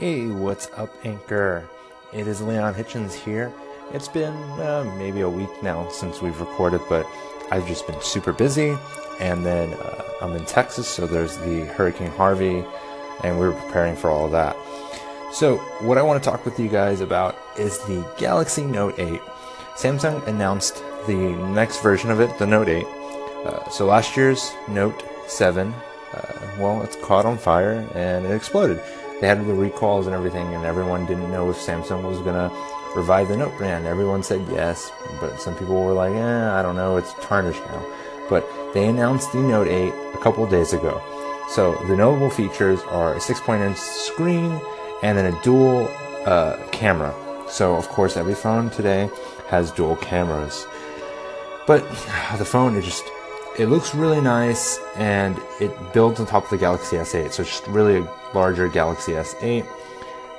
Hey, what's up, Anchor? It is Leon Hitchens here. It's been uh, maybe a week now since we've recorded, but I've just been super busy. And then uh, I'm in Texas, so there's the Hurricane Harvey, and we're preparing for all of that. So, what I want to talk with you guys about is the Galaxy Note 8. Samsung announced the next version of it, the Note 8. Uh, so, last year's Note 7, uh, well, it's caught on fire and it exploded they had the recalls and everything, and everyone didn't know if Samsung was gonna revive the Note brand. Everyone said yes, but some people were like, eh, I don't know, it's tarnished now. But they announced the Note 8 a couple days ago. So the notable features are a 6.0 inch screen and then a dual uh, camera. So of course, every phone today has dual cameras. But the phone, is just it looks really nice and it builds on top of the Galaxy S8. So it's just really a larger Galaxy S8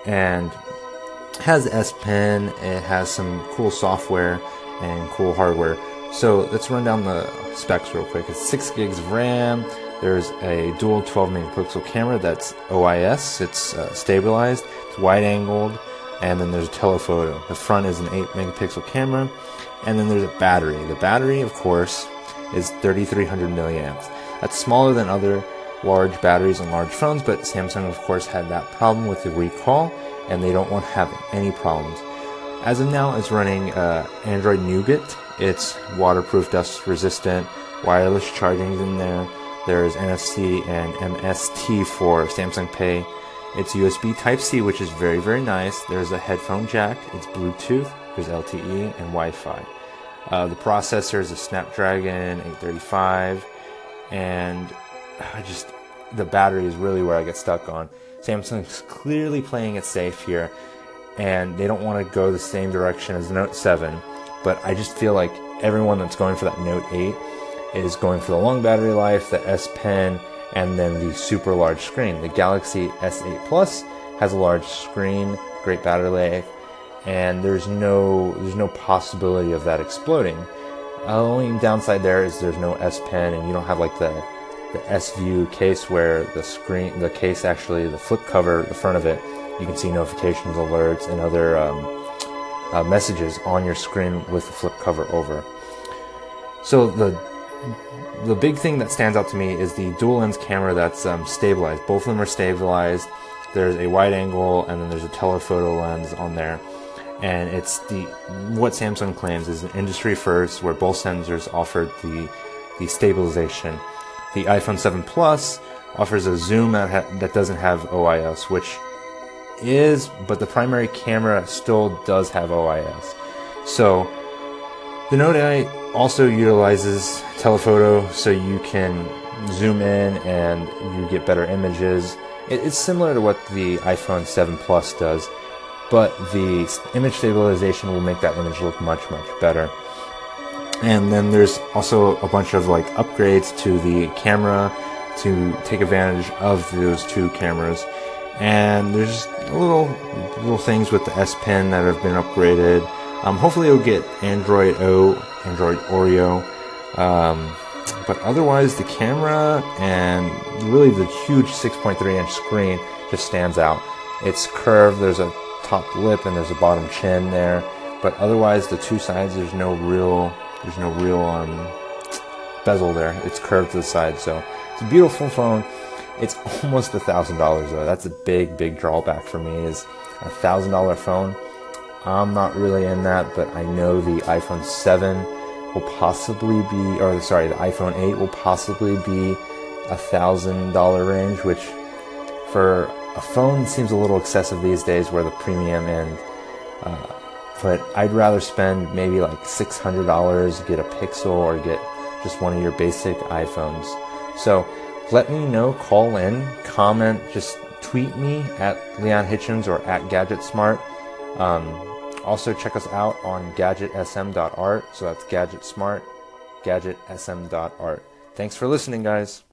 and has S Pen. It has some cool software and cool hardware. So let's run down the specs real quick. It's 6 gigs of RAM. There's a dual 12 megapixel camera that's OIS. It's uh, stabilized. It's wide angled. And then there's a telephoto. The front is an 8 megapixel camera. And then there's a battery. The battery, of course, is 3300 milliamps. That's smaller than other large batteries on large phones, but Samsung, of course, had that problem with the recall, and they don't want to have any problems. As of now, it's running uh, Android Nougat. It's waterproof, dust resistant, wireless charging in there. There's NFC and MST for Samsung Pay. It's USB Type C, which is very, very nice. There's a headphone jack. It's Bluetooth. There's LTE and Wi Fi. Uh, the processor is a Snapdragon 835, and I just the battery is really where I get stuck on. Samsung's clearly playing it safe here, and they don't want to go the same direction as the Note 7. But I just feel like everyone that's going for that Note 8 is going for the long battery life, the S Pen, and then the super large screen. The Galaxy S8 Plus has a large screen, great battery life, and there's no there's no possibility of that exploding. Uh, only downside there is there's no S Pen, and you don't have like the the S View case where the screen, the case actually, the flip cover, the front of it, you can see notifications, alerts, and other um, uh, messages on your screen with the flip cover over. So the the big thing that stands out to me is the dual lens camera that's um, stabilized. Both of them are stabilized. There's a wide angle and then there's a telephoto lens on there and it's the what Samsung claims is an industry first, where both sensors offered the the stabilization. The iPhone 7 Plus offers a zoom that ha- that doesn't have OIS, which is, but the primary camera still does have OIS. So the Note 8 also utilizes telephoto, so you can zoom in and you get better images. It, it's similar to what the iPhone 7 Plus does but the image stabilization will make that image look much, much better. And then there's also a bunch of like upgrades to the camera to take advantage of those two cameras. And there's little little things with the S Pen that have been upgraded. Um, hopefully, it'll get Android O, Android Oreo. Um, but otherwise, the camera and really the huge 6.3 inch screen just stands out. It's curved. There's a top lip and there's a bottom chin there. But otherwise, the two sides, there's no real, there's no real um, bezel there. It's curved to the side, so it's a beautiful phone. It's almost a thousand dollars though. That's a big, big drawback for me. Is a thousand dollar phone. I'm not really in that, but I know the iPhone 7 will possibly be, or sorry, the iPhone 8 will possibly be a thousand dollar range, which for a phone seems a little excessive these days where the premium and uh, but I'd rather spend maybe like $600 get a Pixel or get just one of your basic iPhones. So let me know, call in, comment, just tweet me at Leon Hitchens or at GadgetSmart. Um, also check us out on gadgetsm.art. So that's GadgetSmart, gadgetsm.art. Thanks for listening, guys.